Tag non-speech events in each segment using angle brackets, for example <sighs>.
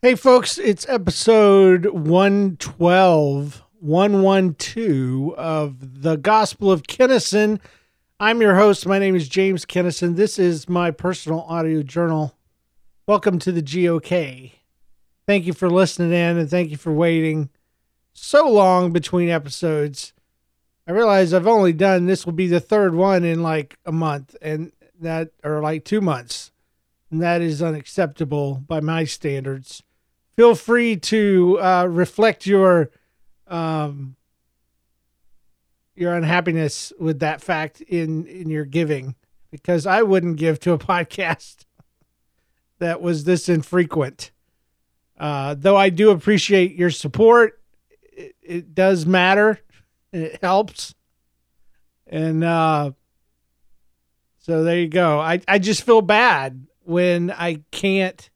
Hey, folks, it's episode 112, 112 of the Gospel of Kennison. I'm your host. My name is James Kennison. This is my personal audio journal. Welcome to the GOK. Thank you for listening in and thank you for waiting so long between episodes. I realize I've only done this will be the third one in like a month and that or like 2 months. And that is unacceptable by my standards feel free to uh, reflect your um, your unhappiness with that fact in in your giving because I wouldn't give to a <laughs> podcast that was this infrequent. Uh, though I do appreciate your support, it, it does matter. It helps, and uh, so there you go. I I just feel bad when I can't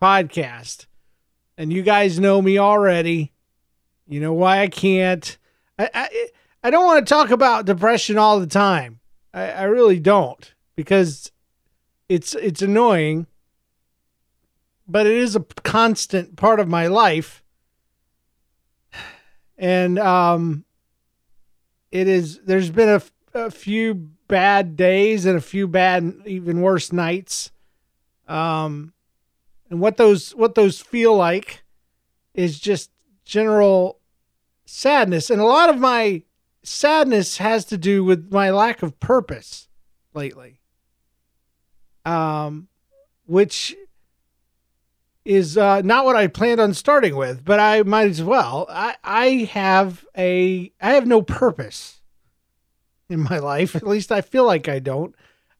podcast and you guys know me already. You know why I can't. I I, I don't want to talk about depression all the time. I, I really don't because it's it's annoying, but it is a constant part of my life, and um, it is. There's been a, a few bad days and a few bad, even worse nights. Um, and what those what those feel like is just general sadness and a lot of my sadness has to do with my lack of purpose lately um which is uh, not what I planned on starting with, but I might as well. I I have a I have no purpose in my <laughs> life. At least I feel like I don't.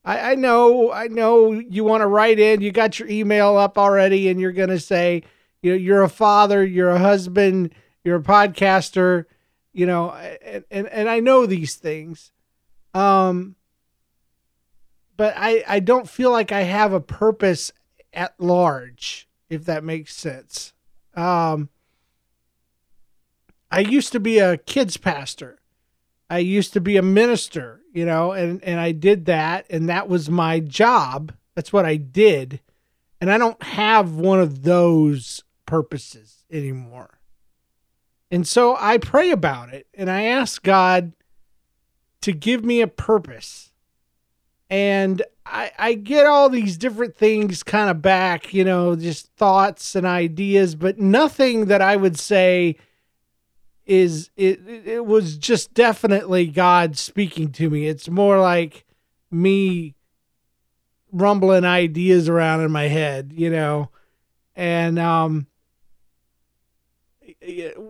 I, I know, I know you want to write in. You got your email up already, and you're going to say, you know, you're a father, you're a husband, you're a podcaster, you know, and, and, and I know these things. Um, but I, I don't feel like I have a purpose at large, if that makes sense. Um, I used to be a kids pastor. I used to be a minister, you know, and, and I did that, and that was my job. That's what I did. And I don't have one of those purposes anymore. And so I pray about it and I ask God to give me a purpose. And I, I get all these different things kind of back, you know, just thoughts and ideas, but nothing that I would say is it it was just definitely God speaking to me. It's more like me rumbling ideas around in my head, you know. And um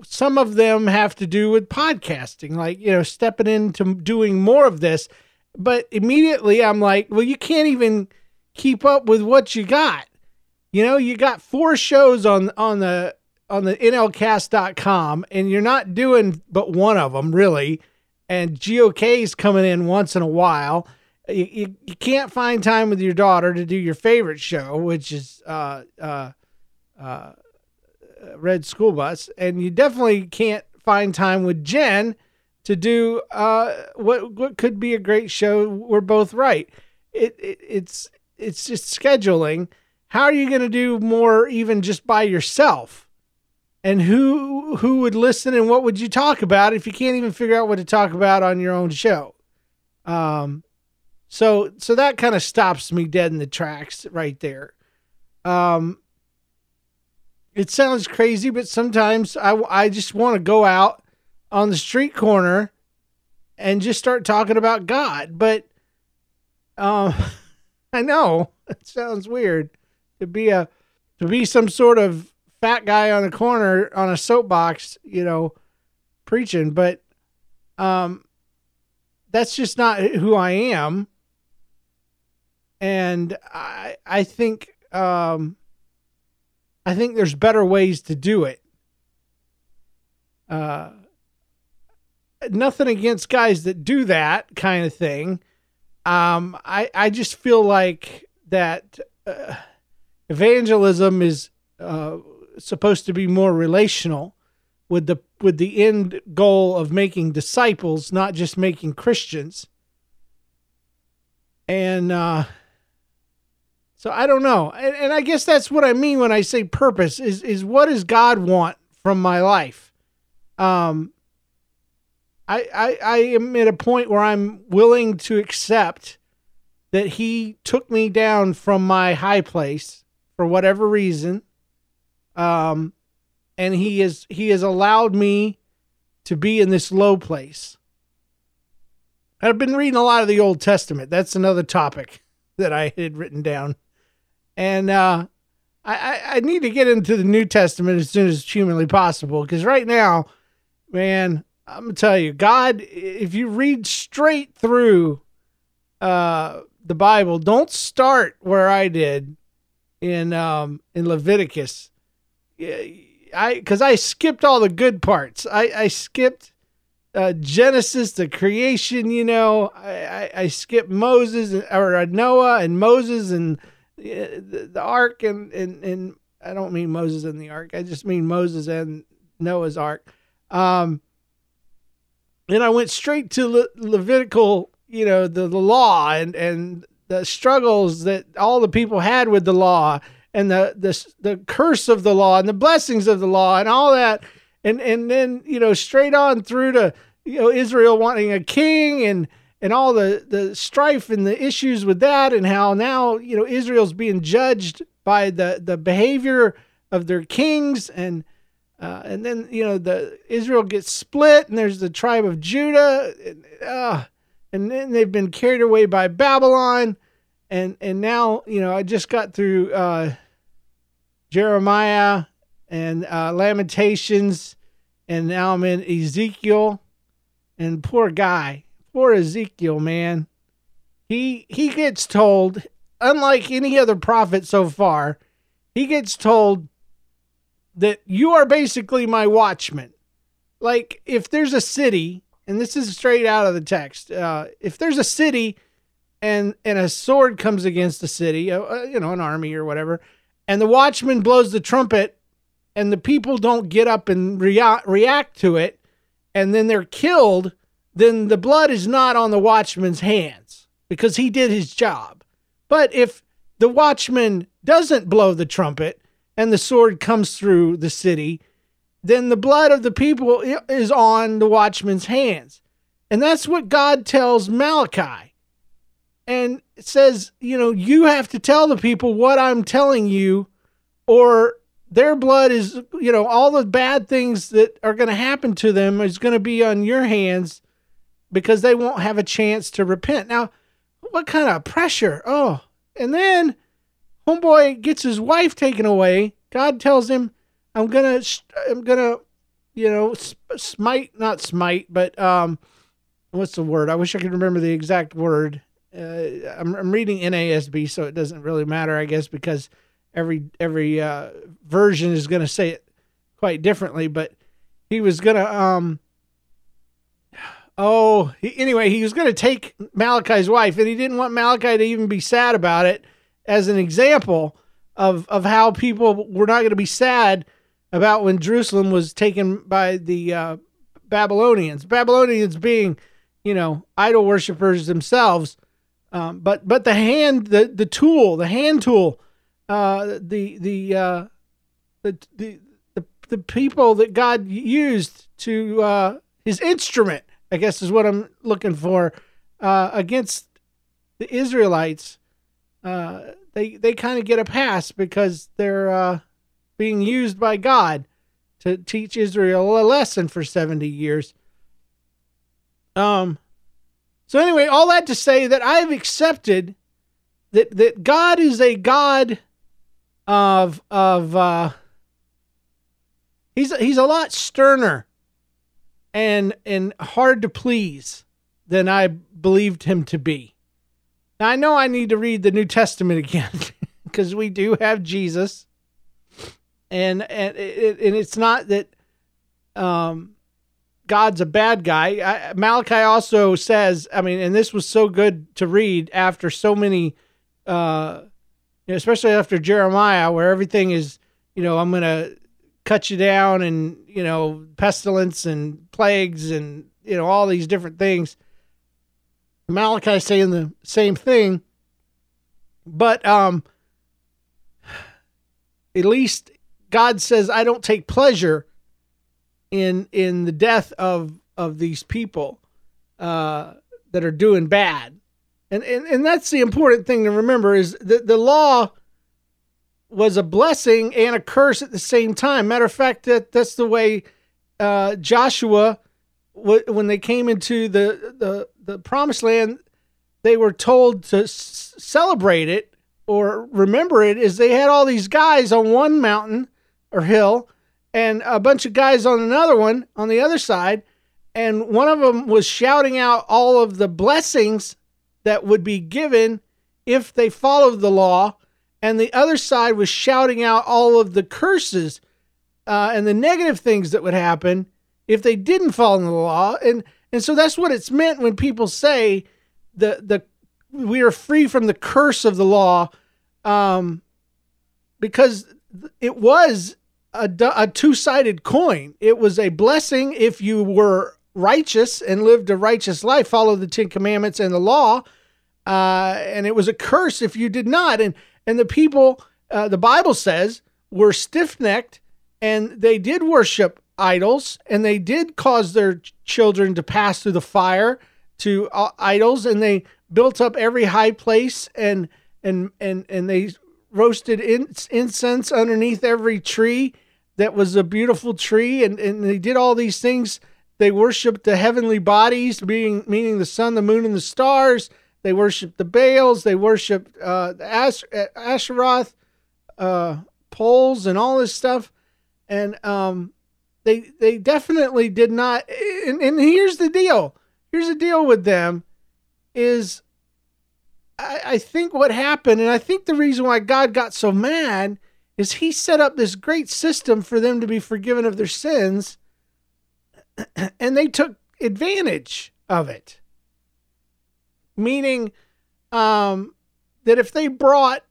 some of them have to do with podcasting, like, you know, stepping into doing more of this. But immediately I'm like, well, you can't even keep up with what you got. You know, you got four shows on on the on the nlcast.com and you're not doing but one of them really. And GOK's coming in once in a while. You, you, you, can't find time with your daughter to do your favorite show which is uh, uh, uh, red school bus. And you definitely can't find time with jen to do uh, what what could be a great show. We're both right. It, it it's it's just scheduling. How are you going to do more even just by yourself and who who would listen and what would you talk about if you can't even figure out what to talk about on your own show? Um so so that kind of stops me dead in the tracks right there. Um it sounds crazy but sometimes i i just want to go out on the street corner and just start talking about god. But um <laughs> i know <laughs> it sounds weird to be a to be some sort of fat guy on the corner on a soapbox, you know, preaching, but um that's just not who I am. And I I think um I think there's better ways to do it. Uh nothing against guys that do that kind of thing. Um I I just feel like that uh, evangelism is uh, supposed to be more relational with the with the end goal of making disciples, not just making Christians. And uh, So I don't know. And, and I guess that's what I mean when I say purpose is is what does God want from my life? Um I, I, I am at a point where I'm willing to accept that he took me down from my high place for whatever reason. Um, and he is he has allowed me to be in this low place. I've been reading a lot of the Old Testament. That's another topic that I had written down. And uh, I, I need to get into the New Testament as soon as humanly possible because right now, man, I'm gonna tell you, God, if you read straight through uh, the Bible, don't start where I did in um, in Leviticus. I because I skipped all the good parts. I, I skipped uh, Genesis, the creation. You know, I, I, I skipped Moses or Noah and Moses and uh, the, the ark and, and and I don't mean Moses and the ark. I just mean Moses and Noah's ark. Um, and I went straight to Le- Levitical, you know, the, the law and and the struggles that all the people had with the law and the the the curse of the law and the blessings of the law and all that. And and then you know straight on through to you know Israel wanting a king and and all the the strife and the issues with that and how now you know Israel's being judged by the the behavior of their kings. And uh, and then you know the Israel gets split, and there's the tribe of Judah, and, uh, and then they've been carried away by Babylon, and and now you know I just got through uh, Jeremiah and uh, Lamentations, and now I'm in Ezekiel, and poor guy, poor Ezekiel, man, he he gets told, unlike any other prophet so far, he gets told that you are basically my watchman. Like if there's a city, and this is straight out of the text, uh, if there's a city and and a sword comes against the city, uh, uh, you know, an army or whatever, and the watchman blows the trumpet, and the people don't get up and rea- react to it, and then they're killed, then the blood is not on the watchman's hands because he did his job. But if the watchman doesn't blow the trumpet and the sword comes through the city, then the blood of the people is on the watchman's hands. And that's what God tells Malachi. And says, you know, you have to tell the people what I'm telling you, or their blood is, you know, all the bad things that are going to happen to them is going to be on your hands because they won't have a chance to repent. Now, what kind of pressure? Oh, and then homeboy gets his wife taken away. God tells him, "I'm gonna, I'm gonna, you know, smite, not smite, but um, what's the word? I wish I could remember the exact word. Uh, I'm, I'm reading NASB, so it doesn't really matter, I guess, because every every uh, version is gonna say it quite differently. But he was gonna, um, oh, he, anyway, he was gonna take Malachi's wife, and he didn't want Malachi to even be sad about it as an example of of how people were not going to be sad about when Jerusalem was taken by the uh, Babylonians. Babylonians being, you know, idol worshippers themselves, um, but but the hand, the the tool, the hand tool, uh, the the, uh, the the the the people that God used to uh, his instrument, I guess is what I'm looking for, uh, against the Israelites uh, they they kind of get a pass because they're uh, being used by God to teach Israel a lesson for 70 years. Um so anyway, all that to say that I've accepted that that God is a God of of uh he's he's a lot sterner and and hard to please than I believed him to be. Now, I know I need to read the New Testament again <laughs> because we do have Jesus, and and it, and it's not that um, God's a bad guy. I, Malachi also says, I mean, and this was so good to read after so many, uh, especially after Jeremiah, where everything is, you know, I'm gonna cut you down, and you know, pestilence and plagues, and you know, all these different things Malachi saying the same thing, but um, at least God says, I don't take pleasure in in the death of of these people uh, that are doing bad. And, and and that's the important thing to remember is that the law was a blessing and a curse at the same time. Matter of fact, that that's the way uh, Joshua, when they came into the, the the promised land, they were told to s- celebrate it or remember it. Is they had all these guys on one mountain or hill, and a bunch of guys on another one on the other side, and one of them was shouting out all of the blessings that would be given if they followed the law and the other side was shouting out all of the curses uh, and the negative things that would happen if they didn't follow the law. And and so that's what it's meant when people say the the we are free from the curse of the law, um, because it was a, a two sided coin. It was a blessing if you were righteous and lived a righteous life, followed the Ten Commandments and the law. Uh, and it was a curse if you did not. And and the people, uh, the Bible says, were stiff necked and they did worship idols and they did cause their children to pass through the fire to uh, idols and they built up every high place and and and and they roasted in, incense underneath every tree that was a beautiful tree and and they did all these things they worshiped the heavenly bodies being meaning the sun the moon and the stars they worshiped the Baals. They worshiped uh, the Ash- Asheroth uh, poles and all this stuff. And um, they they definitely did not. And, and here's the deal. Here's the deal with them is I, I think what happened, and I think the reason why God got so mad is he set up this great system for them to be forgiven of their sins, <clears throat> and they took advantage of it. Meaning um, that if they brought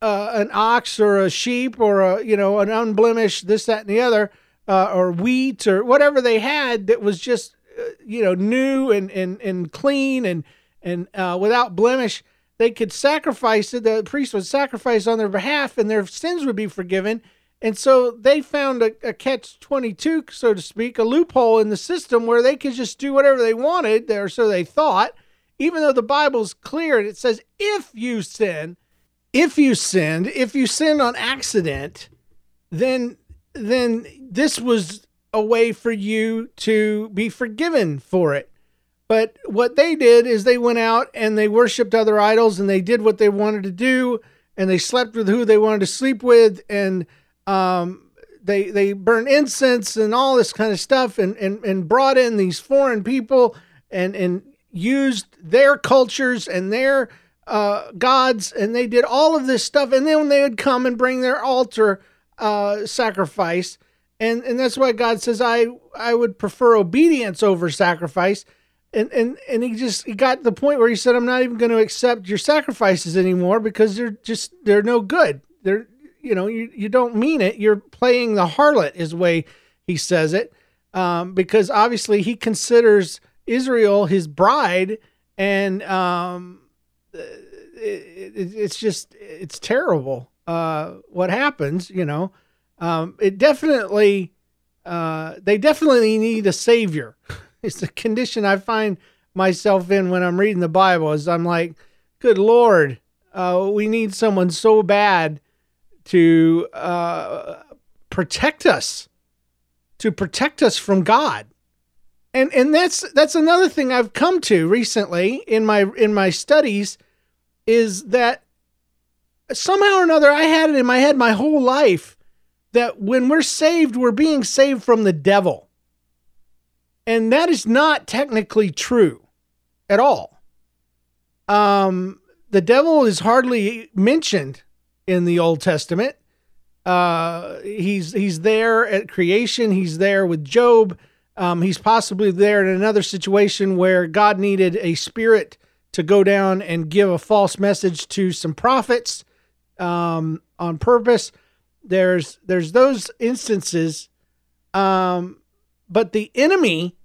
uh, an ox or a sheep or a you know an unblemished this that and the other uh, or wheat or whatever they had that was just uh, you know new and and and clean and and uh, without blemish they could sacrifice it the priest would sacrifice on their behalf and their sins would be forgiven and so they found a, a catch 22 so to speak a loophole in the system where they could just do whatever they wanted or so they thought even though the Bible's clear and it says, if you sin, if you sinned, if you sinned on accident, then then this was a way for you to be forgiven for it. But what they did is they went out and they worshiped other idols and they did what they wanted to do and they slept with who they wanted to sleep with and um, they they burned incense and all this kind of stuff and, and, and brought in these foreign people and, and used their cultures and their uh, gods, and they did all of this stuff. And then they would come and bring their altar uh, sacrifice, and and that's why God says, "I I would prefer obedience over sacrifice." And and and he just he got to the point where he said, "I'm not even going to accept your sacrifices anymore because they're just they're no good. They're you know you you don't mean it. You're playing the harlot," is the way he says it. Um, because obviously he considers Israel his bride, and um, it, it, it's just it's terrible. Uh, what happens? You know, um, it definitely uh, they definitely need a savior. <laughs> it's the condition I find myself in when I'm reading the Bible. Is I'm like, good Lord, uh, we need someone so bad to uh, protect us, to protect us from God and and that's that's another thing I've come to recently in my in my studies is that somehow or another I had it in my head my whole life that when we're saved we're being saved from the devil. And that is not technically true at all. Um the devil is hardly mentioned in the Old Testament. Uh he's he's there at creation, he's there with Job um, he's possibly there in another situation where God needed a spirit to go down and give a false message to some prophets um, on purpose. There's there's those instances, um, but the enemy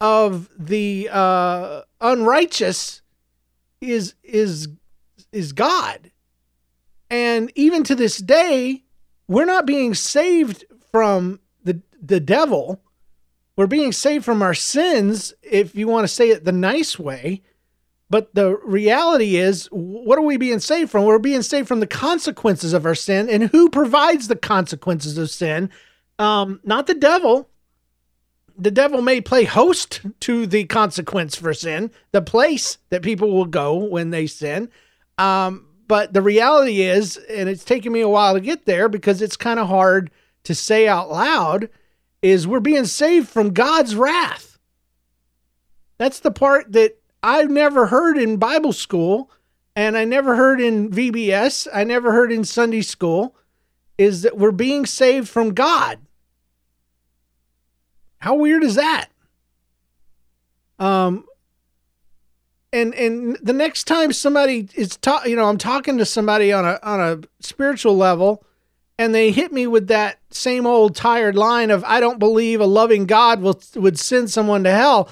of the uh, unrighteous is is is God. And even to this day, we're not being saved from the the devil. We're being saved from our sins, if you want to say it the nice way. But the reality is, what are we being saved from? We're being saved from the consequences of our sin. And who provides the consequences of sin? Um, not the devil. The devil may play host to the consequence for sin, the place that people will go when they sin. Um, but the reality is, and it's taken me a while to get there because it's kind of hard to say out loud, is we're being saved from God's wrath. That's the part that I've never heard in Bible school and I never heard in VBS, I never heard in Sunday school, is that we're being saved from God. How weird is that? Um, and and the next time somebody is ta- you know I'm talking to somebody on a on a spiritual level and they hit me with that same old tired line of I don't believe a loving God will would send someone to hell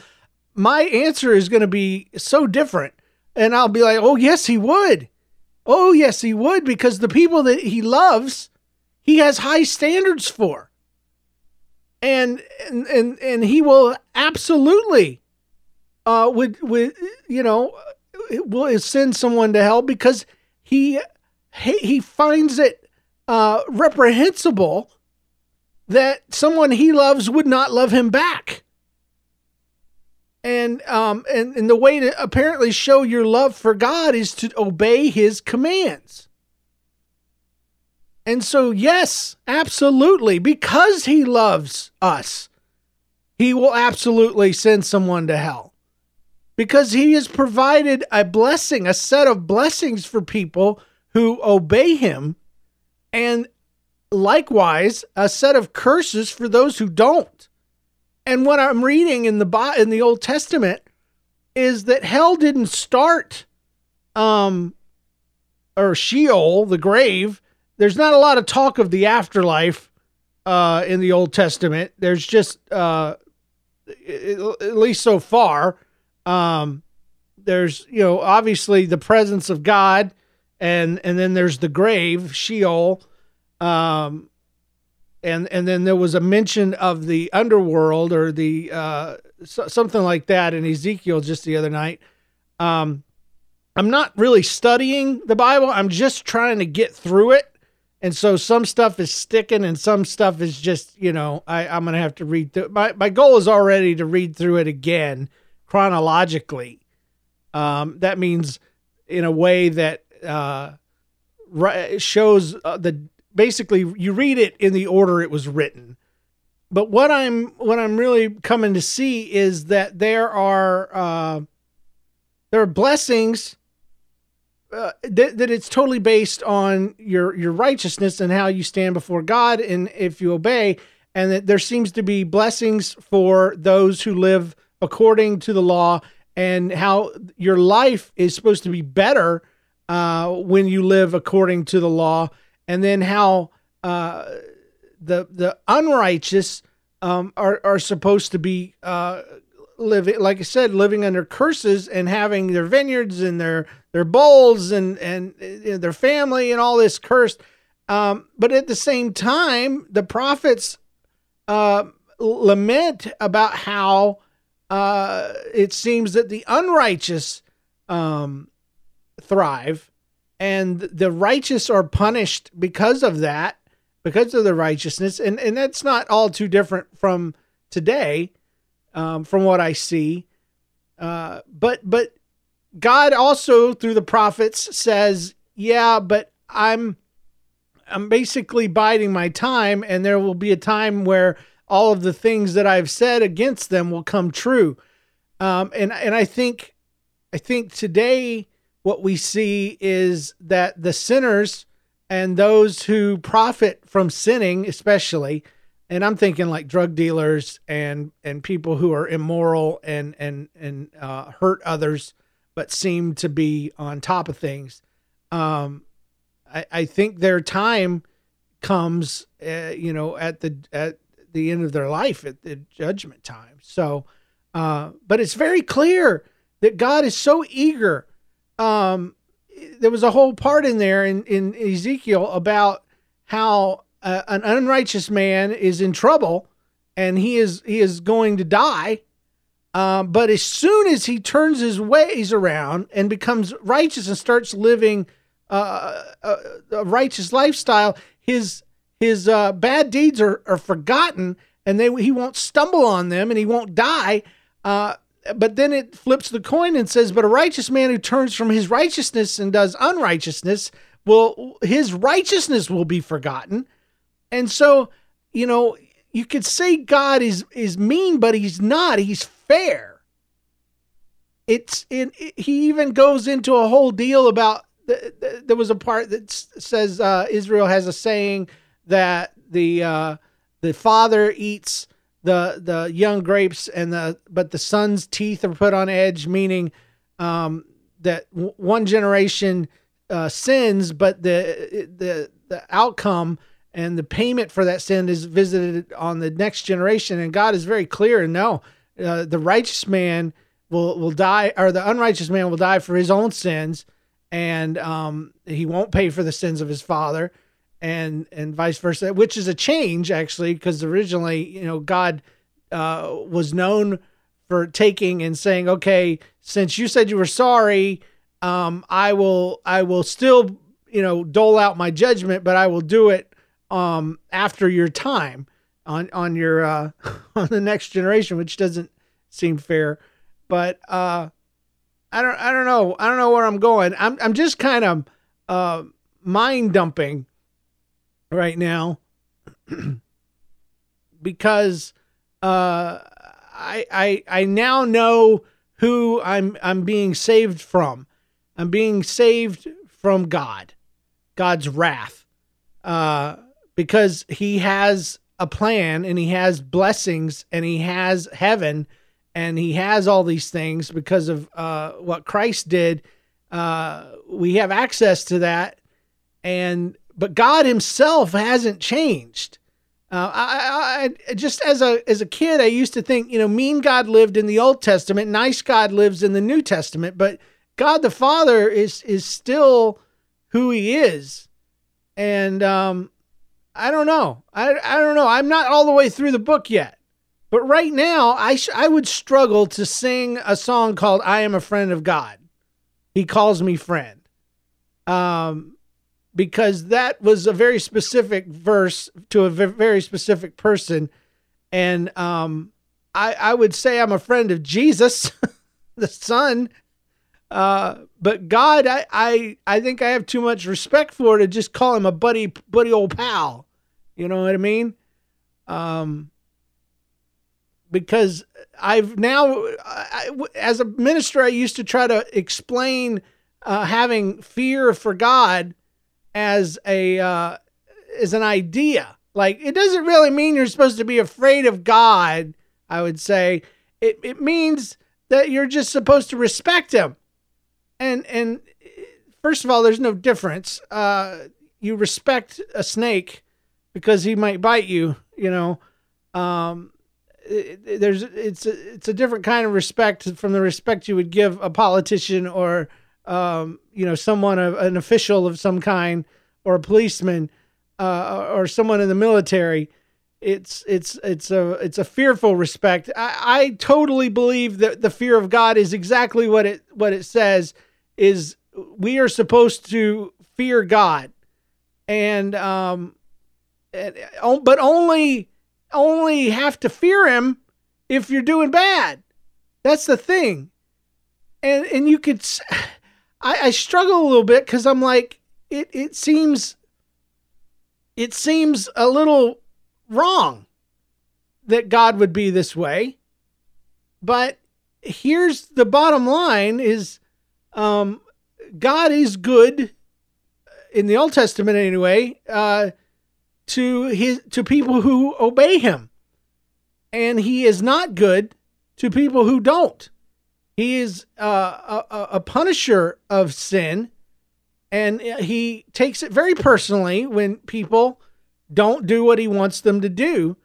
my answer is going to be so different. And I'll be like oh yes he would. Oh yes he would because the people that he loves he has high standards for and and and, he will absolutely uh, would would you know will send someone to hell because he he finds it uh, reprehensible that someone he loves would not love him back. And um and, and the way to apparently show your love for God is to obey his commands. And so yes, absolutely, because he loves us, he will absolutely send someone to hell because he has provided a blessing, a set of blessings for people who obey him, and likewise a set of curses for those who don't. And what I'm reading in the in the Old Testament is that hell didn't start um or Sheol, the grave. There's not a lot of talk of the afterlife uh in the Old Testament. There's just uh at least so far um, there's you know obviously the presence of God, and and then there's the grave, Sheol, um, and and then there was a mention of the underworld or the uh, so, something like that in Ezekiel just the other night. Um, I'm not really studying the Bible. I'm just trying to get through it. And so some stuff is sticking and some stuff is just, you know, I, I'm going to have to read through. My, my goal is already to read through it again chronologically. Um, that means in a way that uh, shows uh, the basically you read it in the order it was written. But what I'm what I'm really coming to see is that there are uh, there are blessings uh, that, that it's totally based on your your righteousness and how you stand before God and if you obey, and that there seems to be blessings for those who live according to the law and how your life is supposed to be better uh, when you live according to the law, and then how uh, the the unrighteous um, are are supposed to be uh, living, like I said, living under curses and having their vineyards and their their bulls and and uh, their family and all this cursed. Um, but at the same time, the prophets uh, lament about how uh, it seems that the unrighteous um, thrive and the righteous are punished because of that, because of the righteousness. And, and that's not all too different from today, um, from what I see. Uh, but, but God also through the prophets says, yeah, but I'm, I'm basically biding my time and there will be a time where all of the things that I've said against them will come true. Um, and and I think I think today what we see is that the sinners and those who profit from sinning, especially, and I'm thinking like drug dealers and and people who are immoral and and and uh, hurt others, but seem to be on top of things. Um, I, I think their time comes, uh, you know, at the at the end of their life at the judgment time. So, uh, but it's very clear that God is so eager. Um, there was a whole part in there in, in Ezekiel about how uh, an unrighteous man is in trouble and he is he is going to die. Uh, but as soon as he turns his ways around and becomes righteous and starts living uh, a, a, righteous lifestyle, his his uh, bad deeds are, are forgotten, and they he won't stumble on them, and he won't die. Uh, but then it flips the coin and says, "But a righteous man who turns from his righteousness and does unrighteousness will his righteousness will be forgotten." And so, you know, you could say God is is mean, but he's not. He's fair. It's in. It, he even goes into a whole deal about. The, the, there was a part that says uh, Israel has a saying that the uh, the father eats the the young grapes and the but the son's teeth are put on edge, meaning um, that w- one generation uh, sins, but the the the outcome and the payment for that sin is visited on the next generation. And God is very clear and no, uh, the righteous man will will die, or the unrighteous man will die for his own sins, and um, he won't pay for the sins of his father and and vice versa, which is a change actually, because originally, you know, God uh, was known for taking and saying, okay, since you said you were sorry, um, I will I will still you know dole out my judgment, but I will do it um, after your time on on your uh, <laughs> on the next generation, which doesn't seem fair. But uh, I don't I don't know I don't know where I'm going. I'm I'm just kind of uh, mind dumping right now <clears throat> because uh, I, I I now know who I'm I'm being saved from. I'm being saved from God, God's wrath, uh, because He has a plan and He has blessings and He has heaven and He has all these things because of uh, what Christ did. Uh, we have access to that, and but God Himself hasn't changed. Uh, I, I, just as a as a kid, I used to think, you know, mean God lived in the Old Testament, nice God lives in the New Testament, but God the Father is is still who He is, and um, I don't know, I I don't know. I'm not all the way through the book yet, but right now, I sh- I would struggle to sing a song called "I Am a Friend of God." He calls me friend. Um, because that was a very specific verse to a very specific person. And um, I, I would say I'm a friend of Jesus, <laughs> the Son. Uh, but God, I, I, I think I have too much respect for to just call him a buddy, buddy old pal. You know what I mean? Um, because I've now, I, as a minister, I used to try to explain uh, having fear for God as a uh, as an idea. Like it doesn't really mean you're supposed to be afraid of God. I would say it it means that you're just supposed to respect Him. And and first of all, there's no difference. Uh, you respect a snake because he might bite you. You know. Um, it, there's it's a, it's a different kind of respect from the respect you would give a politician or um, you know, someone, an official of some kind, or a policeman, uh, or someone in the military. It's it's it's a it's a fearful respect. I, I totally believe that the fear of God is exactly what it what it says. Is we are supposed to fear God, and um, but only only have to fear Him if you're doing bad. That's the thing, and and you could <sighs> I, I struggle a little bit because I'm like, it, it seems it seems a little wrong that God would be this way. But here's the bottom line is um, God is good in the Old Testament anyway, uh, to his to people who obey him. And he is not good to people who don't. He is uh, a, a punisher of sin, and he takes it very personally when people don't do what he wants them to do,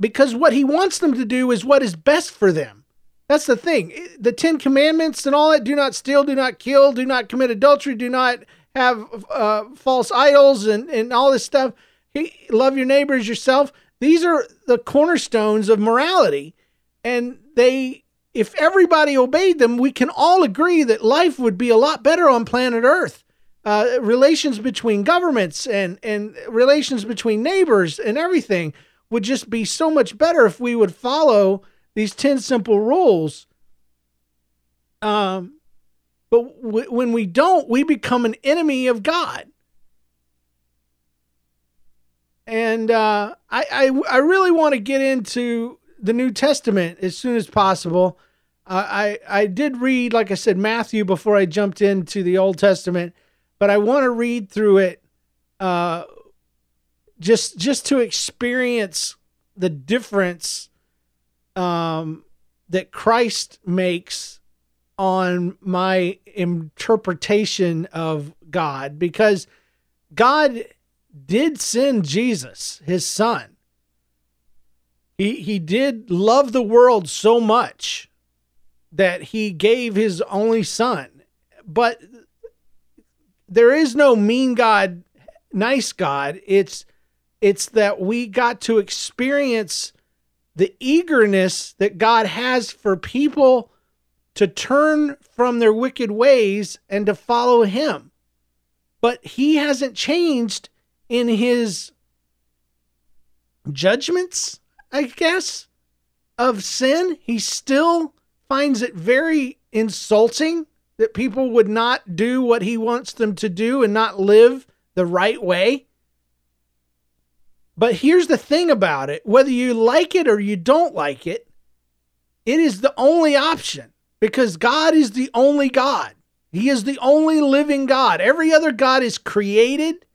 because what he wants them to do is what is best for them. That's the thing. The Ten Commandments and all that do not steal, do not kill, do not commit adultery, do not have uh, false idols, and, and all this stuff. He, love your neighbors yourself. These are the cornerstones of morality. And they, if everybody obeyed them, we can all agree that life would be a lot better on planet Earth. Uh, relations between governments and, and relations between neighbors and everything would just be so much better if we would follow these 10 simple rules. Um, but w- when we don't, we become an enemy of God. And uh, I, I, I really want to get into the New Testament as soon as possible. Uh, I, I did read, like I said, Matthew before I jumped into the Old Testament, but I want to read through it uh, just just to experience the difference um, that Christ makes on my interpretation of God because God did send Jesus, his son. He he did love the world so much that he gave his only son. But there is no mean God, nice God. It's it's that we got to experience the eagerness that God has for people to turn from their wicked ways and to follow him. But he hasn't changed in his judgments, I guess, of sin. He still finds it very insulting that people would not do what he wants them to do and not live the right way. But here's the thing about it whether you like it or you don't like it, it is the only option because God is the only God. He is the only living God. Every other God is created,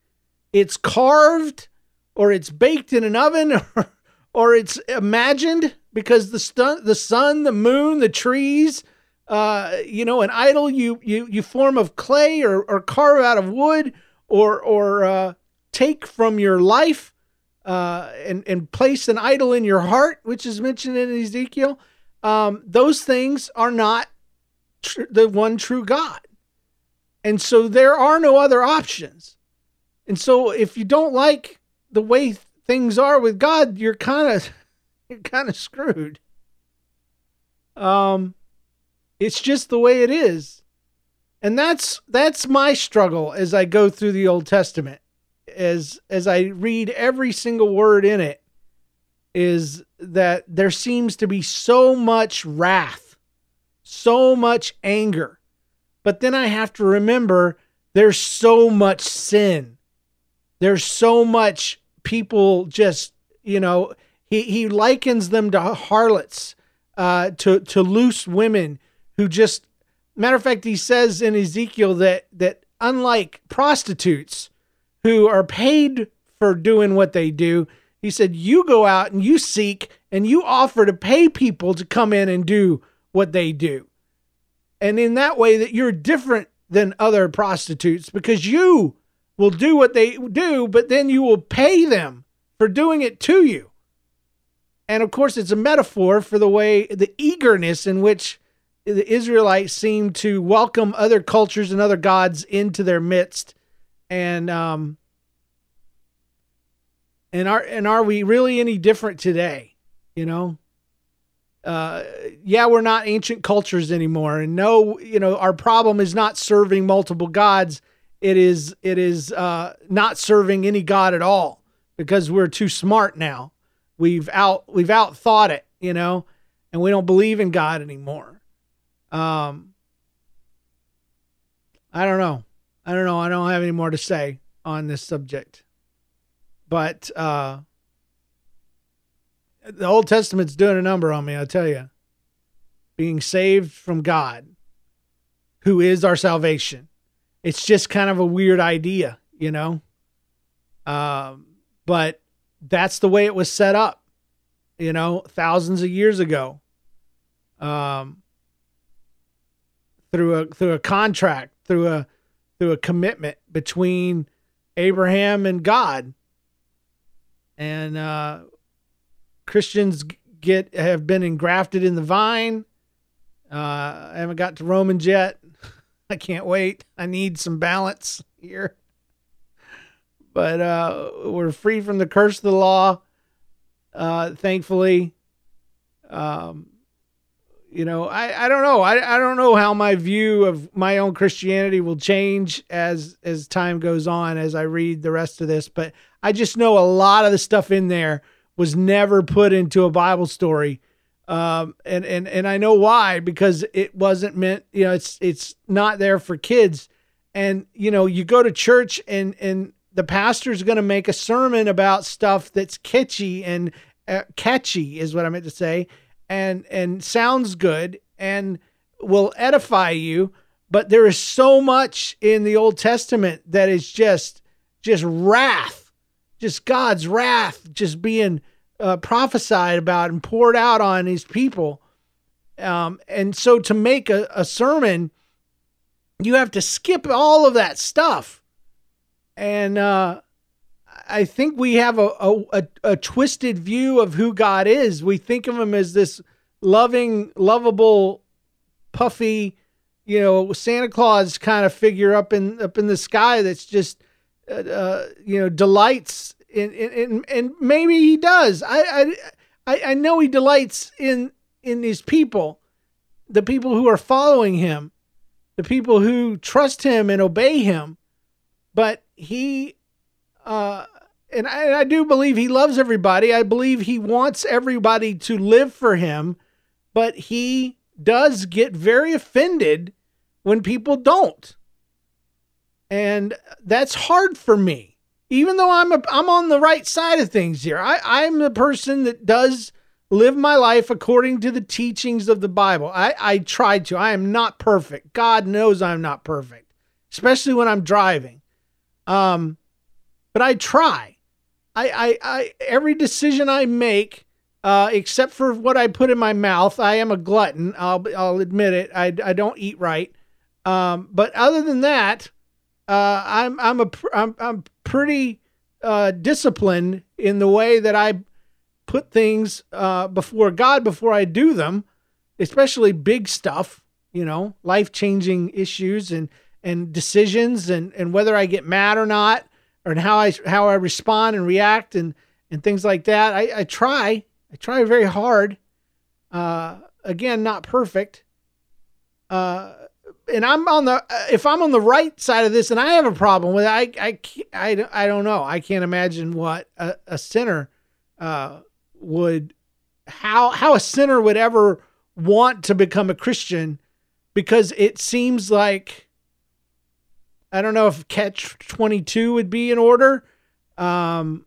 it's carved, or it's baked in an oven, or, <laughs> or it's imagined because the, sun, the sun, the moon, the trees, uh, you know, an idol you, you, you form of clay or, or carve out of wood or, or uh, take from your life uh, and, and place an idol in your heart, which is mentioned in Ezekiel um, those things are not tr- the one true God. And so there are no other options. And so if you don't like the way things are with God, you're kind of <laughs> you're kind of screwed. Um it's just the way it is. And that's that's my struggle as I go through the Old Testament. As as I read every single word in it is that there seems to be so much wrath, so much anger. But then I have to remember there's so much sin. There's so much people just, you know, he, he likens them to harlots, uh, to, to loose women who just, matter of fact, he says in Ezekiel that, that unlike prostitutes who are paid for doing what they do, he said, You go out and you seek and you offer to pay people to come in and do what they do. And in that way, that you're different than other prostitutes because you will do what they do, but then you will pay them for doing it to you. And of course, it's a metaphor for the way, the eagerness in which the Israelites seem to welcome other cultures and other gods into their midst. And um, and are and are we really any different today? You know, uh, yeah, we're not ancient cultures anymore, and no, you know, our problem is not serving multiple gods. It is it is uh, not serving any god at all because we're too smart now. We've out we've out thought it, you know, and we don't believe in God anymore. Um, I don't know. I don't know. I don't have any more to say on this subject. But uh, the Old Testament's doing a number on me, I tell you. Being saved from God, who is our salvation. It's just kind of a weird idea, you know? Um, but that's the way it was set up, you know, thousands of years ago. Um, through a through a contract, through a through a commitment between Abraham and God and uh, Christians get have been engrafted in the vine, Uh, I haven't got to Romans yet. <laughs> I can't wait. I need some balance here. But uh, we're free from the curse of the law, uh, thankfully. Um, you know, I, I don't know. I, I don't know how my view of my own Christianity will change as as time goes on as I read the rest of this, but I just know a lot of the stuff in there was never put into a Bible story. Um, and, and, and I know why, because it wasn't meant, you know, it's, it's not there for kids. And, you know, you go to church and, and the pastor's going to make a sermon about stuff that's kitschy and uh, catchy is what I meant to say. And, and sounds good and will edify you. But there is so much in the Old Testament that is just, just wrath, just God's wrath, just being, uh, prophesied about and poured out on his people. Um, and so to make a, a sermon, you have to skip all of that stuff. And uh, I think we have a, a, a, twisted view of who God is. We think of him as this loving, lovable, puffy, you know, Santa Claus kind of figure up in up in the sky that's just, uh, uh you know, delights in and, and maybe he does. I, I, I know he delights in, in his people, the people who are following him, the people who trust him and obey him. But he, uh, and I, I do believe he loves everybody. I believe he wants everybody to live for him, but he does get very offended when people don't. And that's hard for me even though I'm a, I'm on the right side of things here. I, I'm the person that does live my life according to the teachings of the Bible. I, I try to. I am not perfect. God knows I'm not perfect, especially when I'm driving. Um, but I try. I, I, I every decision I make, uh, except for what I put in my mouth, I am a glutton. I'll I'll admit it. I, I don't eat right. Um, but other than that, uh, I'm I'm a I'm I'm pretty uh, disciplined in the way that I put things uh, before God before I do them, especially big stuff, you know, life changing issues and and decisions and and whether I get mad or not, or how I how I respond and react and and things like that. I, I try I try very hard. Uh, again, not perfect. Uh, and I'm on the if I'm on the right side of this and I have a problem with it, I I I, I don't know. I can't imagine what a, a sinner uh, would how how a sinner would ever want to become a Christian because it seems like I don't know if catch 22 would be in order um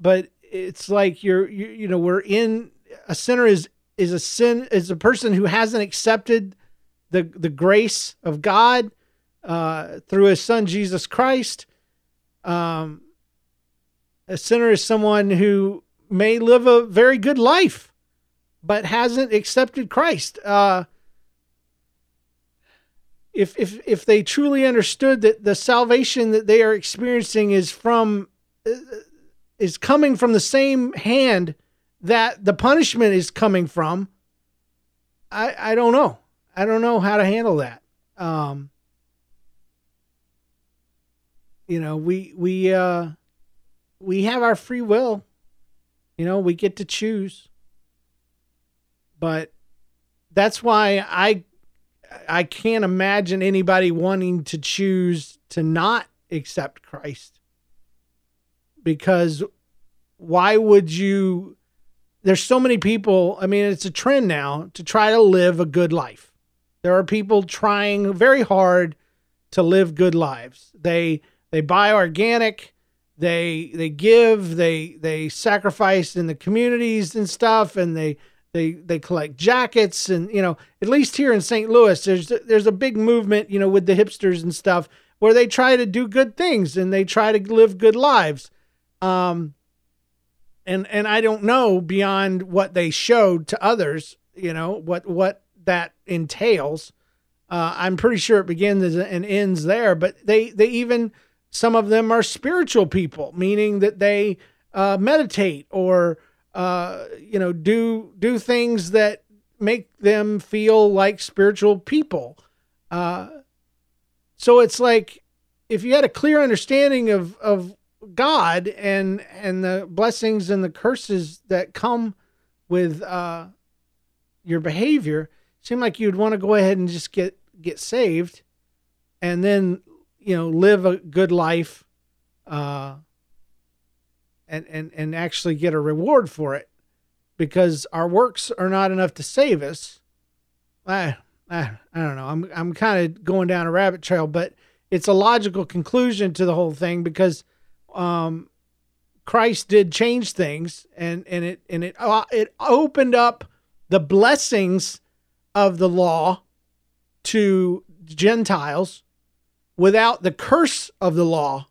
but it's like you're you, you know we're in a sinner is is a sin is a person who hasn't accepted the the grace of God uh, through His Son Jesus Christ. Um, a sinner is someone who may live a very good life, but hasn't accepted Christ. Uh, if if if they truly understood that the salvation that they are experiencing is from uh, is coming from the same hand that the punishment is coming from, I I don't know. I don't know how to handle that. Um, you know, we we uh, we have our free will. You know, we get to choose. But that's why I I can't imagine anybody wanting to choose to not accept Christ. Because why would you there's so many people, I mean it's a trend now to try to live a good life there are people trying very hard to live good lives. They they buy organic, they they give, they they sacrifice in the communities and stuff, and they they they collect jackets and you know at least here in St. Louis there's there's a big movement you know with the hipsters and stuff where they try to do good things and they try to live good lives. Um, and and I don't know beyond what they showed to others, you know what what that entails. Uh, I'm pretty sure it begins and ends there, but they they even some of them are spiritual people, meaning that they uh, meditate or uh, you know do do things that make them feel like spiritual people. Uh, so it's like if you had a clear understanding of of God and and the blessings and the curses that come with uh, your behavior, seem like you'd want to go ahead and just get get saved, and then you know live a good life, uh, and and and actually get a reward for it, because our works are not enough to save us. I I, I don't know. I'm I'm kind of going down a rabbit trail, but it's a logical conclusion to the whole thing because um, Christ did change things, and and it and it uh, it opened up the blessings of the law to Gentiles without the curse of the law,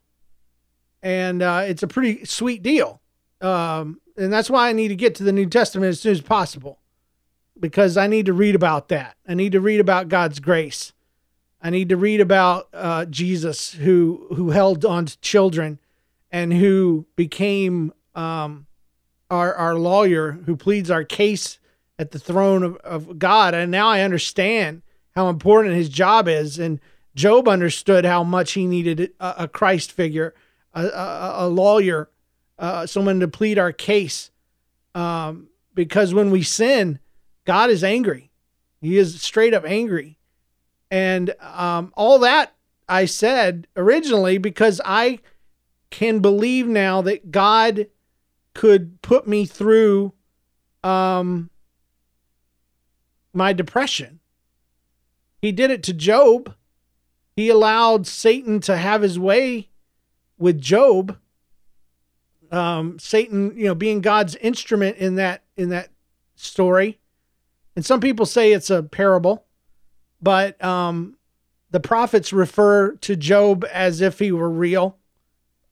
and uh, it's a pretty sweet deal. Um, and that's why I need to get to the New Testament as soon as possible because I need to read about that. I need to read about God's grace. I need to read about uh, Jesus who who held on to children and who became um, our our lawyer who pleads our case at the throne of, of God. And now I understand how important his job is. And Job understood how much he needed a, a Christ figure, a, a, a lawyer, uh, someone to plead our case. Um, because when we sin, God is angry. He is straight up angry. And um, all that I said originally because I can believe now that God could put me through um, my depression. He did it to Job. He allowed Satan to have his way with Job. Um, Satan, you know, being God's instrument in that in that story. And some people say it's a parable, but um, the prophets refer to Job as if he were real.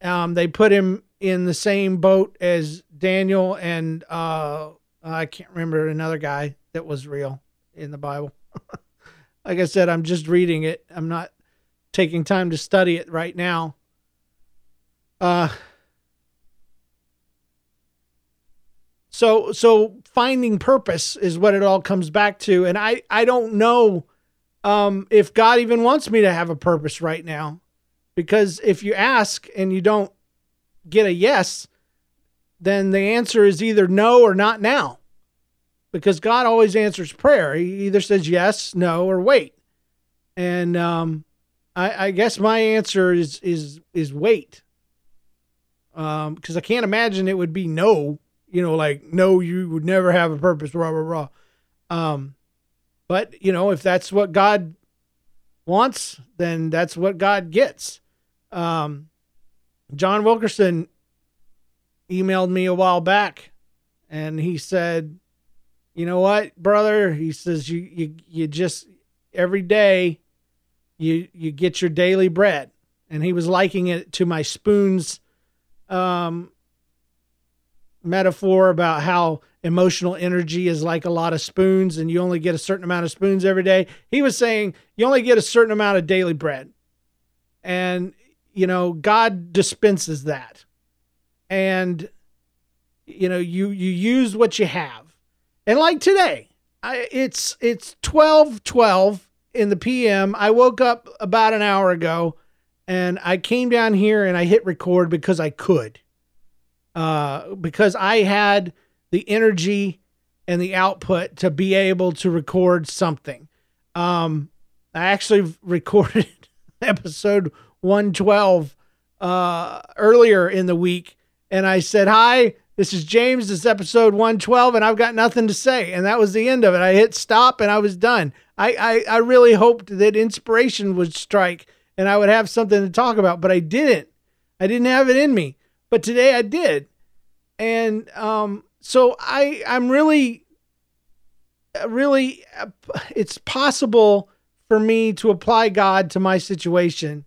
Um, they put him in the same boat as Daniel and uh, I can't remember another guy that was real in the Bible. <laughs> like I said, I'm just reading it. I'm not taking time to study it right now. Uh, so so finding purpose is what it all comes back to, and I I don't know um, if God even wants me to have a purpose right now, because if you ask and you don't get a yes, then the answer is either no or not now because God always answers prayer. He either says yes, no, or wait. And um, I, I, guess my answer is is is wait. Um, because I can't imagine it would be no. You know, like no, you would never have a purpose. Rah rah rah. Um, but you know, if that's what God wants, then that's what God gets. Um, John Wilkerson emailed me a while back, and he said you know what, brother? He says you you you just every day you you get your daily bread. And he was liking it to my spoons um metaphor about how emotional energy is like a lot of spoons and you only get a certain amount of spoons every day. He was saying you only get a certain amount of daily bread. And you know, God dispenses that. And you know, you you use what you have. And like today, I, it's it's 12 12 in the PM. I woke up about an hour ago and I came down here and I hit record because I could. Uh, because I had the energy and the output to be able to record something. Um, I actually recorded <laughs> episode 112 uh, earlier in the week and I said, Hi, this is James. This is episode 112, and I've got nothing to say. And that was the end of it. I hit stop and I was done. I, I, I really hoped that inspiration would strike and I would have something to talk about, but I didn't. I didn't have it in me. But today I did. And um, so I I'm really really it's possible for me to apply God to my situation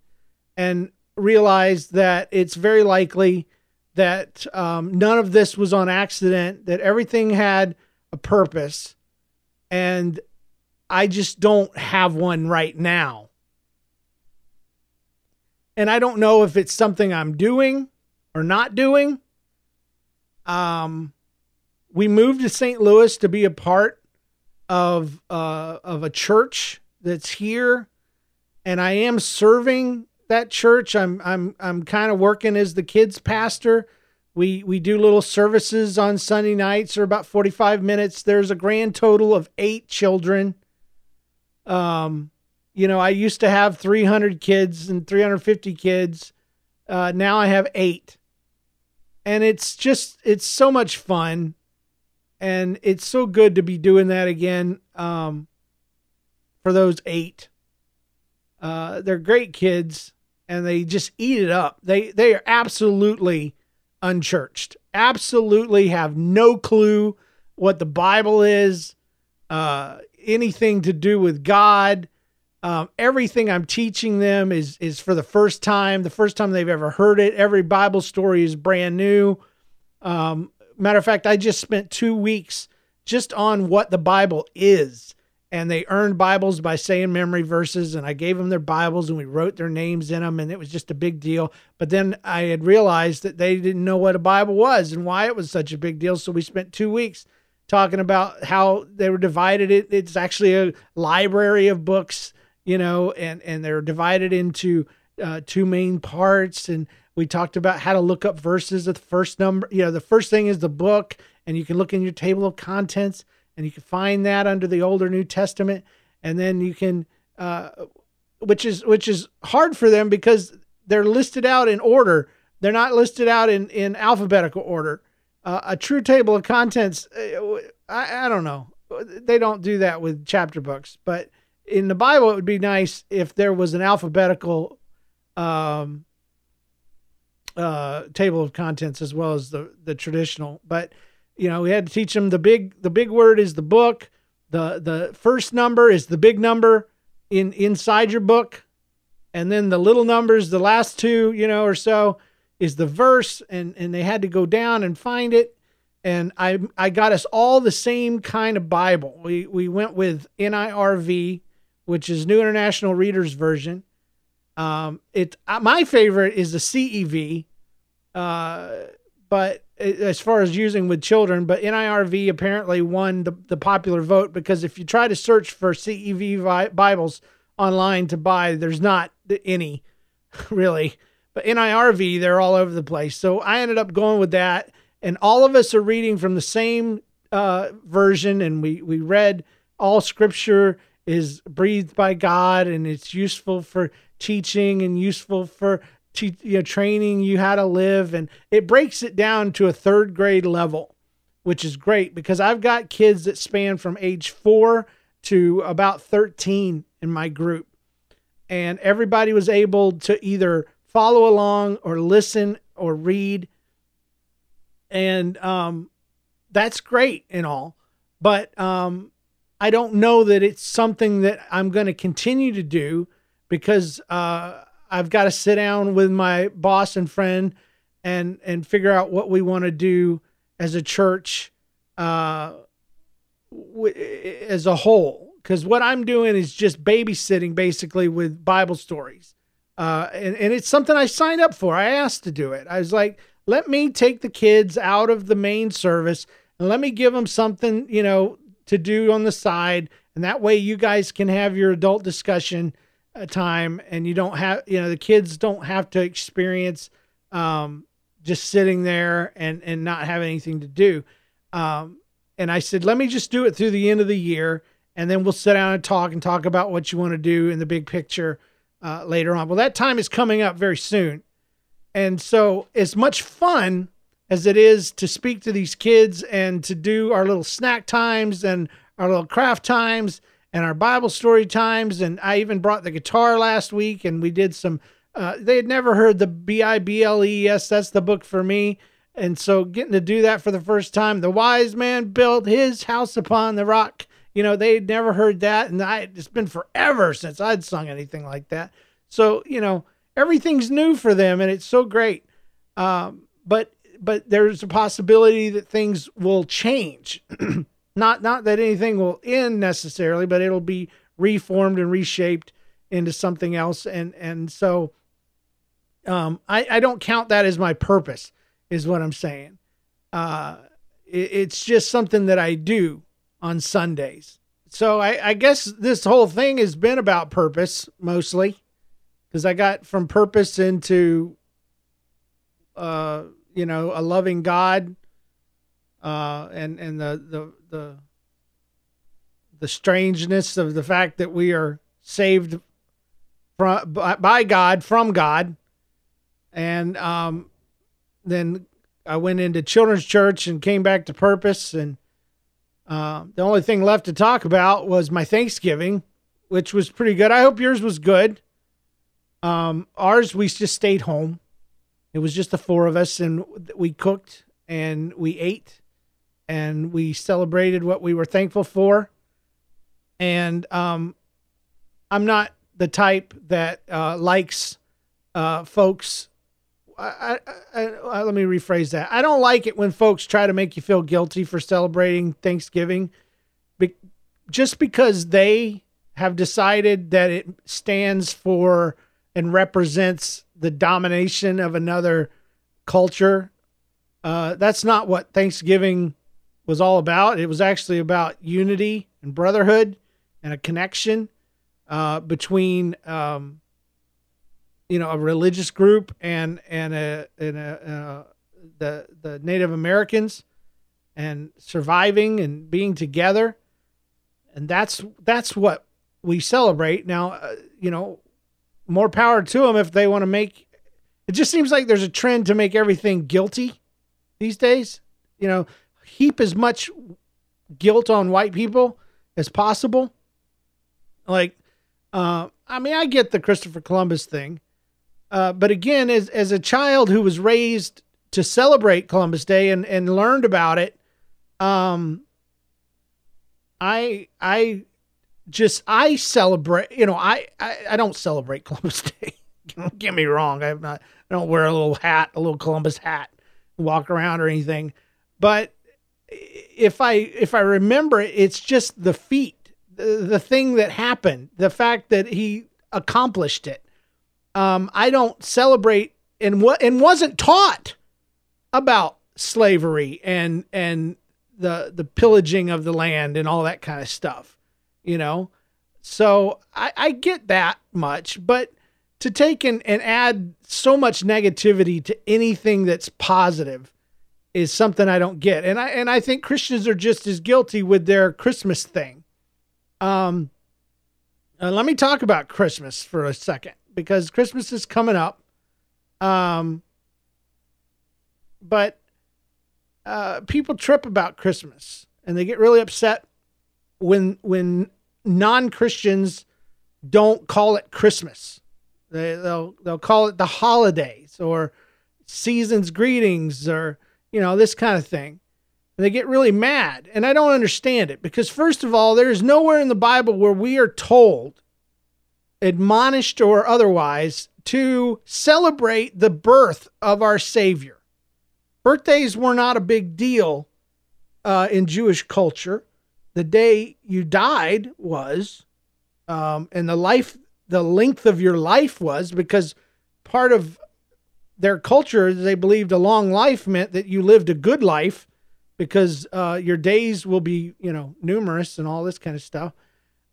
and realize that it's very likely that um, none of this was on accident, that everything had a purpose, and I just don't have one right now. And I don't know if it's something I'm doing or not doing. Um, we moved to St. Louis to be a part of uh, of a church that's here, and I am serving that church. I'm I'm I'm kind of working as the kids pastor. We we do little services on Sunday nights or about 45 minutes. There's a grand total of 8 children. Um you know, I used to have 300 kids and 350 kids. Uh, now I have 8. And it's just it's so much fun and it's so good to be doing that again um, for those 8. Uh, they're great kids and they just eat it up. They they are absolutely unchurched. Absolutely have no clue what the Bible is, uh, anything to do with God. Um, everything I'm teaching them is is for the first time, the first time they've ever heard it. Every Bible story is brand new. Um, matter of fact, I just spent two weeks just on what the Bible is and they earned Bibles by saying memory verses. And I gave them their Bibles and we wrote their names in them, and it was just a big deal. But then I had realized that they didn't know what a Bible was and why it was such a big deal. So we spent two weeks talking about how they were divided. It, it's actually a library of books, you know, and, and they're divided into uh, two main parts. And we talked about how to look up verses the first number. You know, the first thing is the book, and you can look in your table of contents and you can find that under the Old or New Testament, and then you can, uh, which is which is hard for them because they're listed out in order. They're not listed out in in alphabetical order. Uh, a true table of contents, uh, I, I don't know. They don't do that with chapter books, but in the Bible, it would be nice if there was an alphabetical um, uh, table of contents as well as the the traditional. But you know, we had to teach them the big the big word is the book. The the first number is the big number in inside your book. And then the little numbers, the last two, you know, or so is the verse and and they had to go down and find it and I I got us all the same kind of Bible. We we went with NIRV, which is New International Reader's Version. Um, it uh, my favorite is the CEV, uh, but as far as using with children, but NIRV apparently won the, the popular vote because if you try to search for CEV Bibles online to buy, there's not any <laughs> really. But NIRV, they're all over the place. So I ended up going with that. And all of us are reading from the same uh, version. And we, we read all scripture is breathed by God and it's useful for teaching and useful for to, you know, training you how to live. And it breaks it down to a third grade level, which is great because I've got kids that span from age four to about 13 in my group. And everybody was able to either follow along or listen or read. And um, that's great and all. But um, I don't know that it's something that I'm going to continue to do because uh, I've got to sit down with my boss and friend and and figure out what we want to do as a church uh, w- as a whole. Because what I'm doing is just babysitting basically with Bible stories. Uh, and, and it's something I signed up for. I asked to do it. I was like, let me take the kids out of the main service and let me give them something, you know, to do on the side. And that way you guys can have your adult discussion a time and you don't have you know the kids don't have to experience um, just sitting there and and not have anything to do. Um, and i said let me just do it through the end of the year and then we'll sit down and talk and talk about what you want to do in the big picture uh, later on. Well that time is coming up very soon. And so as much fun as it is to speak to these kids and to do our little snack times and our little craft times and our Bible story times. And I even brought the guitar last week and we did some. Uh, they had never heard the B I B L E S. That's the book for me. And so getting to do that for the first time, the wise man built his house upon the rock. You know, they'd never heard that. And I, it's been forever since I'd sung anything like that. So, you know, everything's new for them and it's so great. Um, but, but there's a possibility that things will change. <clears throat> Not not that anything will end necessarily, but it'll be reformed and reshaped into something else. And and so um, I, I don't count that as my purpose, is what I'm saying. Uh, it, it's just something that I do on Sundays. so I, I guess this whole thing has been about purpose mostly, because I got from purpose into, uh, you know, a loving God, uh, and and the the the the strangeness of the fact that we are saved from by God from God, and um, then I went into children's church and came back to purpose, and uh, the only thing left to talk about was my Thanksgiving, which was pretty good. I hope yours was good. Um, ours we just stayed home. It was just the four of us, and we cooked and we ate, and we celebrated what we were thankful for. And um, I'm not the type that uh, likes uh, folks. I, I, I, let me rephrase that. I don't like it when folks try to make you feel guilty for celebrating Thanksgiving, be, just because they have decided that it stands for and represents the domination of another culture. Uh, that's not what Thanksgiving was all about. It was actually about unity and brotherhood and a connection uh, between um, you know a religious group and and a, and a uh, the the Native Americans and surviving and being together, and that's that's what we celebrate now. Uh, you know, more power to them if they want to make. It just seems like there's a trend to make everything guilty these days. You know, heap as much guilt on white people as possible. Like uh, I mean, I get the Christopher Columbus thing, uh, but again, as as a child who was raised to celebrate Columbus Day and and learned about it, um, I I just I celebrate. You know, I I, I don't celebrate <laughs> Columbus Day. don't get me wrong. I'm not. I don't wear a little hat, a little Columbus hat, walk around or anything. But if I if I remember it, it's just the feat the thing that happened, the fact that he accomplished it. Um, I don't celebrate and what and wasn't taught about slavery and and the the pillaging of the land and all that kind of stuff, you know. So I, I get that much, but to take and, and add so much negativity to anything that's positive is something I don't get. And I and I think Christians are just as guilty with their Christmas thing. Um, uh, let me talk about Christmas for a second because Christmas is coming up. Um, but uh, people trip about Christmas and they get really upset when when non Christians don't call it Christmas. They, they'll they'll call it the holidays or seasons greetings or you know this kind of thing and they get really mad. And I don't understand it because, first of all, there is nowhere in the Bible where we are told, admonished or otherwise, to celebrate the birth of our Savior. Birthdays were not a big deal uh, in Jewish culture. The day you died was, um, and the life, the length of your life was, because part of their culture, they believed a long life meant that you lived a good life because uh, your days will be, you know, numerous and all this kind of stuff.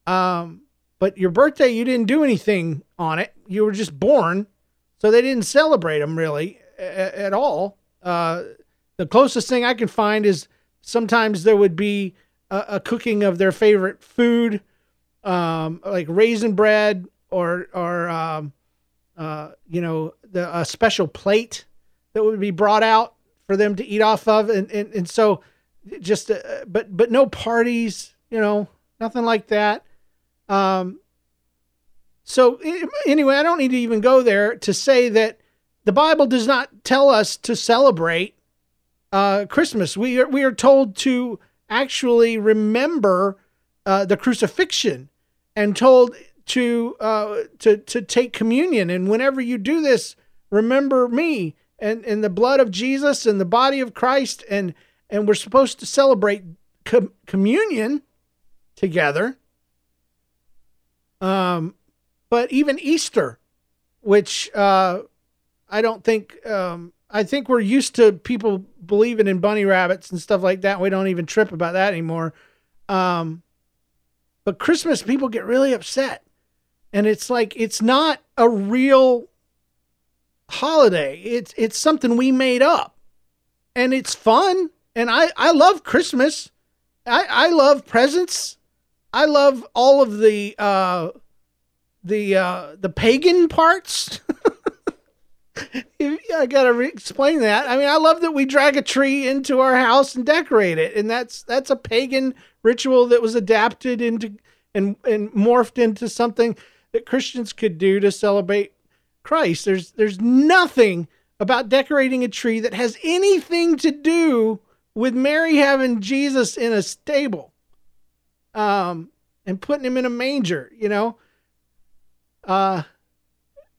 Um, but your birthday, you didn't do anything on it. You were just born, so they didn't celebrate them really a- at all. Uh, the closest thing I can find is sometimes there would be a, a cooking of their favorite food, um, like raisin bread or or um, uh, you know the, a special plate that would be brought out for them to eat off of, and and, and so just uh, but but no parties, you know, nothing like that. Um. So anyway, I don't need to even go there to say that the Bible does not tell us to celebrate uh, Christmas. We are we are told to actually remember uh, the crucifixion and told to uh, to to take communion. And whenever you do this, remember me and, and the blood of Jesus and the body of Christ. And, and we're supposed to celebrate com- communion together. Um, but even Easter, which uh, I don't think, um, I think we're used to people believing in bunny rabbits and stuff like that. We don't even trip about that anymore. Um, But Christmas, people get really upset. And it's like, it's not a real holiday. It's, it's something we made up. And it's fun. And I, I love Christmas. I, I love presents. I love all of the uh, the uh, the pagan parts. <laughs> <laughs> I gotta re- explain that. I mean, I love that we drag a tree into our house and decorate it, and that's that's a pagan ritual that was adapted into and and morphed into something that Christians could do to celebrate Christ. There's there's nothing about decorating a tree that has anything to do with Mary having Jesus in a stable, um, and putting him in a manger. You know, uh,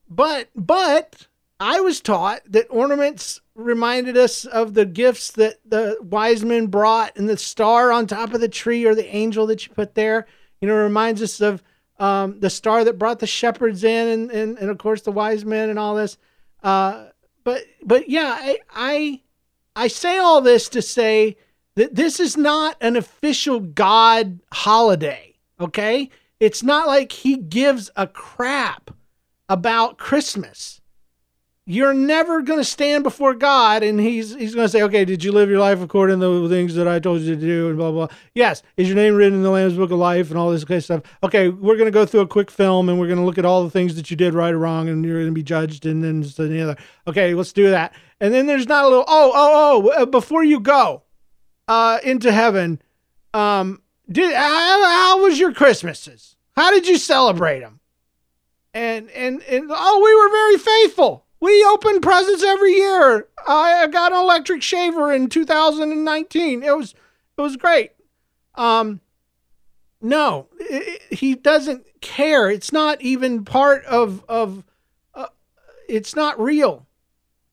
but but I was taught that ornaments reminded us of the gifts that the wise men brought, and the star on top of the tree or the angel that you put there, you know, reminds us of um, the star that brought the shepherds in, and, and, and of course the wise men and all this. Uh, but but yeah, I, I I say all this to say that this is not an official God holiday. Okay, it's not like he gives a crap about Christmas you're never going to stand before God and he's he's going to say, "Okay, did you live your life according to the things that I told you to do?" and blah blah. Yes, is your name written in the Lamb's Book of Life and all this kind of stuff. Okay, we're going to go through a quick film and we're going to look at all the things that you did right or wrong and you're going to be judged and then so the other. Okay, let's do that. And then there's not a little, "Oh, oh, oh, uh, before you go uh into heaven, um did how, how was your Christmases? How did you celebrate them?" And and and oh, we were very faithful we open presents every year. I got an electric shaver in 2019. It was it was great. Um, no, it, he doesn't care. It's not even part of of. Uh, it's not real.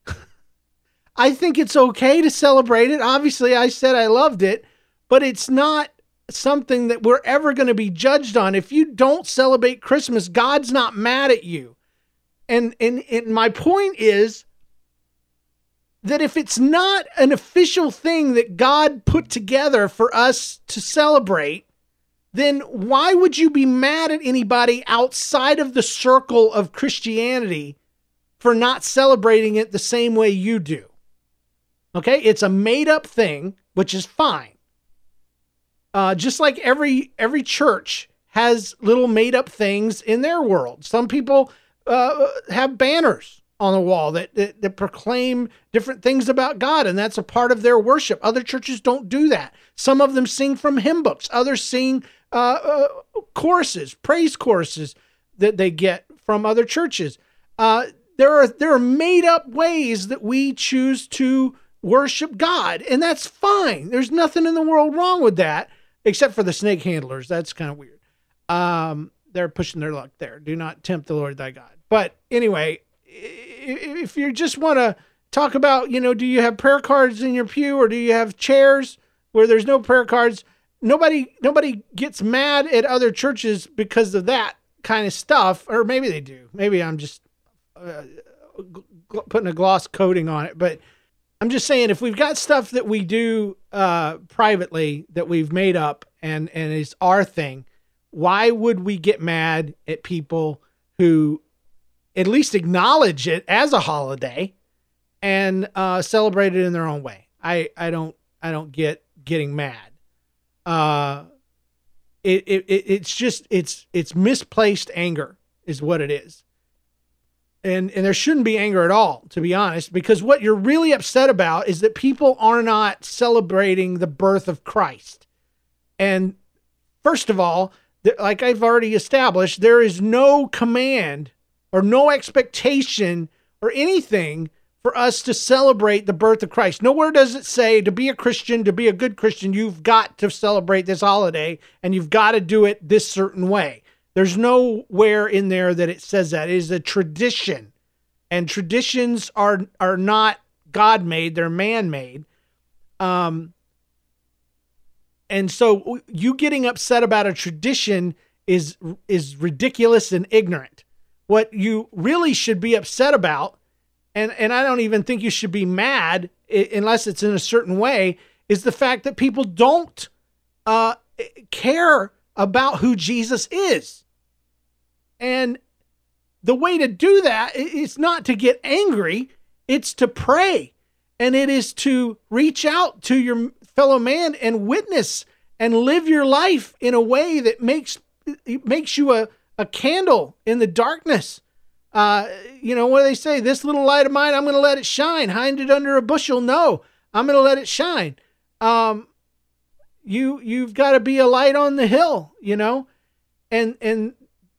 <laughs> I think it's okay to celebrate it. Obviously, I said I loved it, but it's not something that we're ever going to be judged on. If you don't celebrate Christmas, God's not mad at you. And, and, and my point is that if it's not an official thing that God put together for us to celebrate, then why would you be mad at anybody outside of the circle of Christianity for not celebrating it the same way you do? Okay, it's a made up thing, which is fine. Uh, just like every every church has little made up things in their world. Some people uh, have banners on the wall that, that, that proclaim different things about God, and that's a part of their worship. Other churches don't do that. Some of them sing from hymn books. Others sing uh, uh, choruses, praise choruses that they get from other churches. Uh, there are there are made up ways that we choose to worship God, and that's fine. There's nothing in the world wrong with that, except for the snake handlers. That's kind of weird. Um, they're pushing their luck there. Do not tempt the Lord thy God. But anyway, if you just want to talk about, you know, do you have prayer cards in your pew or do you have chairs where there's no prayer cards? Nobody nobody gets mad at other churches because of that kind of stuff, or maybe they do. Maybe I'm just uh, putting a gloss coating on it, but I'm just saying if we've got stuff that we do uh, privately that we've made up and and is our thing, why would we get mad at people who at least acknowledge it as a holiday and uh, celebrate it in their own way. I, I don't I don't get getting mad. Uh, it, it it's just it's it's misplaced anger is what it is. And and there shouldn't be anger at all, to be honest, because what you're really upset about is that people are not celebrating the birth of Christ. And first of all, like I've already established, there is no command or no expectation or anything for us to celebrate the birth of Christ. Nowhere does it say to be a Christian, to be a good Christian, you've got to celebrate this holiday and you've got to do it this certain way. There's nowhere in there that it says that. It is a tradition. And traditions are are not God made, they're man made. Um and so you getting upset about a tradition is is ridiculous and ignorant. What you really should be upset about, and, and I don't even think you should be mad unless it's in a certain way, is the fact that people don't uh, care about who Jesus is. And the way to do that is not to get angry, it's to pray. And it is to reach out to your fellow man and witness and live your life in a way that makes makes you a, a candle in the darkness. Uh, you know, what do they say? This little light of mine, I'm going to let it shine. Hide it under a bushel. No, I'm going to let it shine. Um, you you've got to be a light on the hill, you know, and and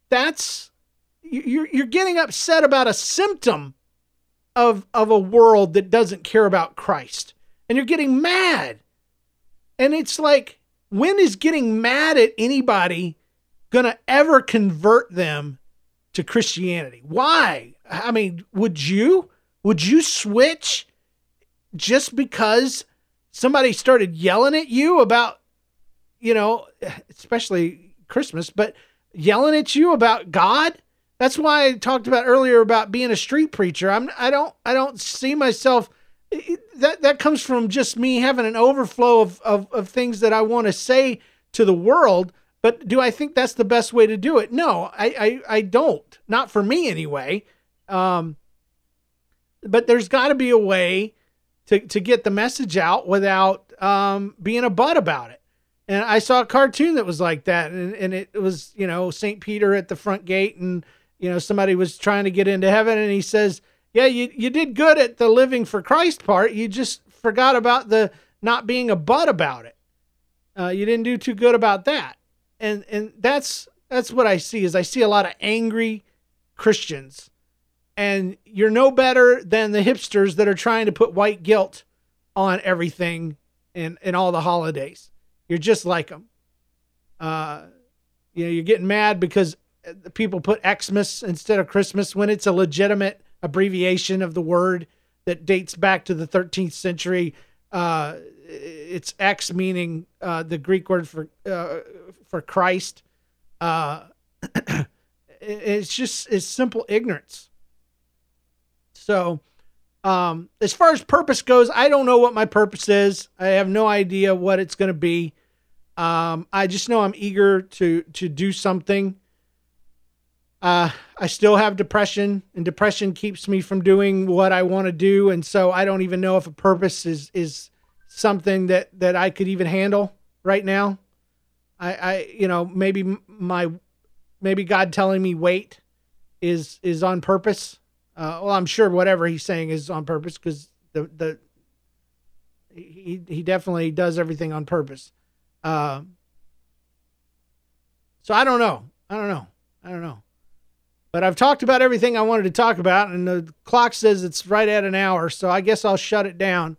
that's you're you're getting upset about a symptom of of a world that doesn't care about Christ, and you're getting mad, and it's like when is getting mad at anybody gonna ever convert them to Christianity? Why? I mean, would you would you switch just because somebody started yelling at you about, you know, especially Christmas, but yelling at you about God. That's why I talked about earlier about being a street preacher. I'm I don't I don't see myself that that comes from just me having an overflow of, of, of things that I want to say to the world. But do I think that's the best way to do it? No, I I, I don't. Not for me anyway. Um, but there's got to be a way to, to get the message out without um, being a butt about it. And I saw a cartoon that was like that, and, and it was, you know, St. Peter at the front gate, and, you know, somebody was trying to get into heaven, and he says, Yeah, you, you did good at the living for Christ part. You just forgot about the not being a butt about it. Uh, you didn't do too good about that. And and that's that's what I see is I see a lot of angry Christians and you're no better than the hipsters that are trying to put white guilt on everything and in all the holidays. You're just like them. Uh, you know, you're getting mad because people put Xmas instead of Christmas when it's a legitimate abbreviation of the word that dates back to the 13th century. Uh, it's X meaning uh, the Greek word for uh, for Christ. Uh, <clears throat> it's just it's simple ignorance. So, um, as far as purpose goes, I don't know what my purpose is. I have no idea what it's going to be. Um, I just know I'm eager to to do something. Uh, I still have depression, and depression keeps me from doing what I want to do, and so I don't even know if a purpose is is something that that I could even handle right now. I, I you know maybe my maybe God telling me wait is is on purpose. Uh, well, I'm sure whatever he's saying is on purpose because the the he he definitely does everything on purpose. Uh, so I don't know. I don't know. I don't know. But I've talked about everything I wanted to talk about, and the clock says it's right at an hour, so I guess I'll shut it down.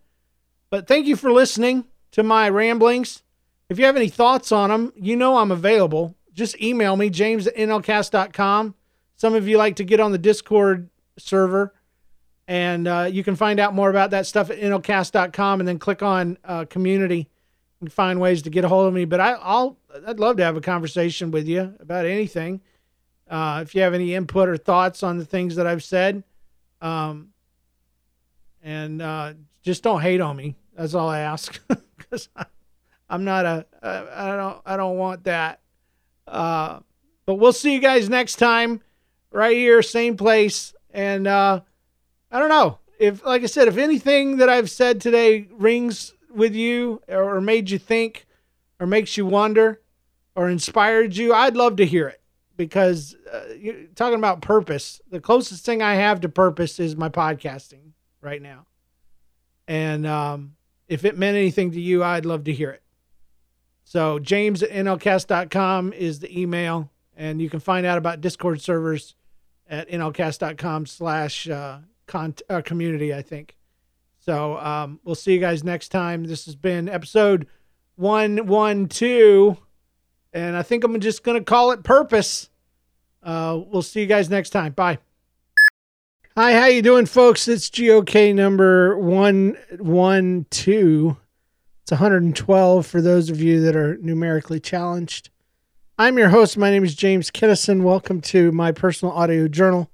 But thank you for listening to my ramblings. If you have any thoughts on them, you know I'm available. Just email me, james at nlcast.com. Some of you like to get on the Discord server. And uh, you can find out more about that stuff at nlcast.com and then click on uh, community and find ways to get a hold of me. But I, will I'd love to have a conversation with you about anything. Uh, if you have any input or thoughts on the things that I've said, um, and uh, just don't hate on me. That's all I ask <laughs> because I'm not a I don't I don't want that. Uh, but we'll see you guys next time, right here, same place. And uh, I don't know if, like I said, if anything that I've said today rings with you or made you think or makes you wonder or inspired you, I'd love to hear it because uh, you talking about purpose, the closest thing I have to purpose is my podcasting right now. And um, if it meant anything to you, I'd love to hear it. So James at nlcast.com is the email, and you can find out about Discord servers at nlcast.com slash uh, uh, community, I think. So um, we'll see you guys next time. This has been episode 112, and I think I'm just going to call it Purpose. Uh, we'll see you guys next time. Bye. Hi, how you doing, folks? It's GOK number 112. It's 112 for those of you that are numerically challenged. I'm your host. My name is James Kinnison. Welcome to my personal audio journal.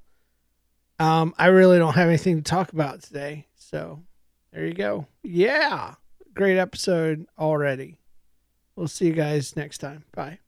Um, I really don't have anything to talk about today. So there you go. Yeah. Great episode already. We'll see you guys next time. Bye.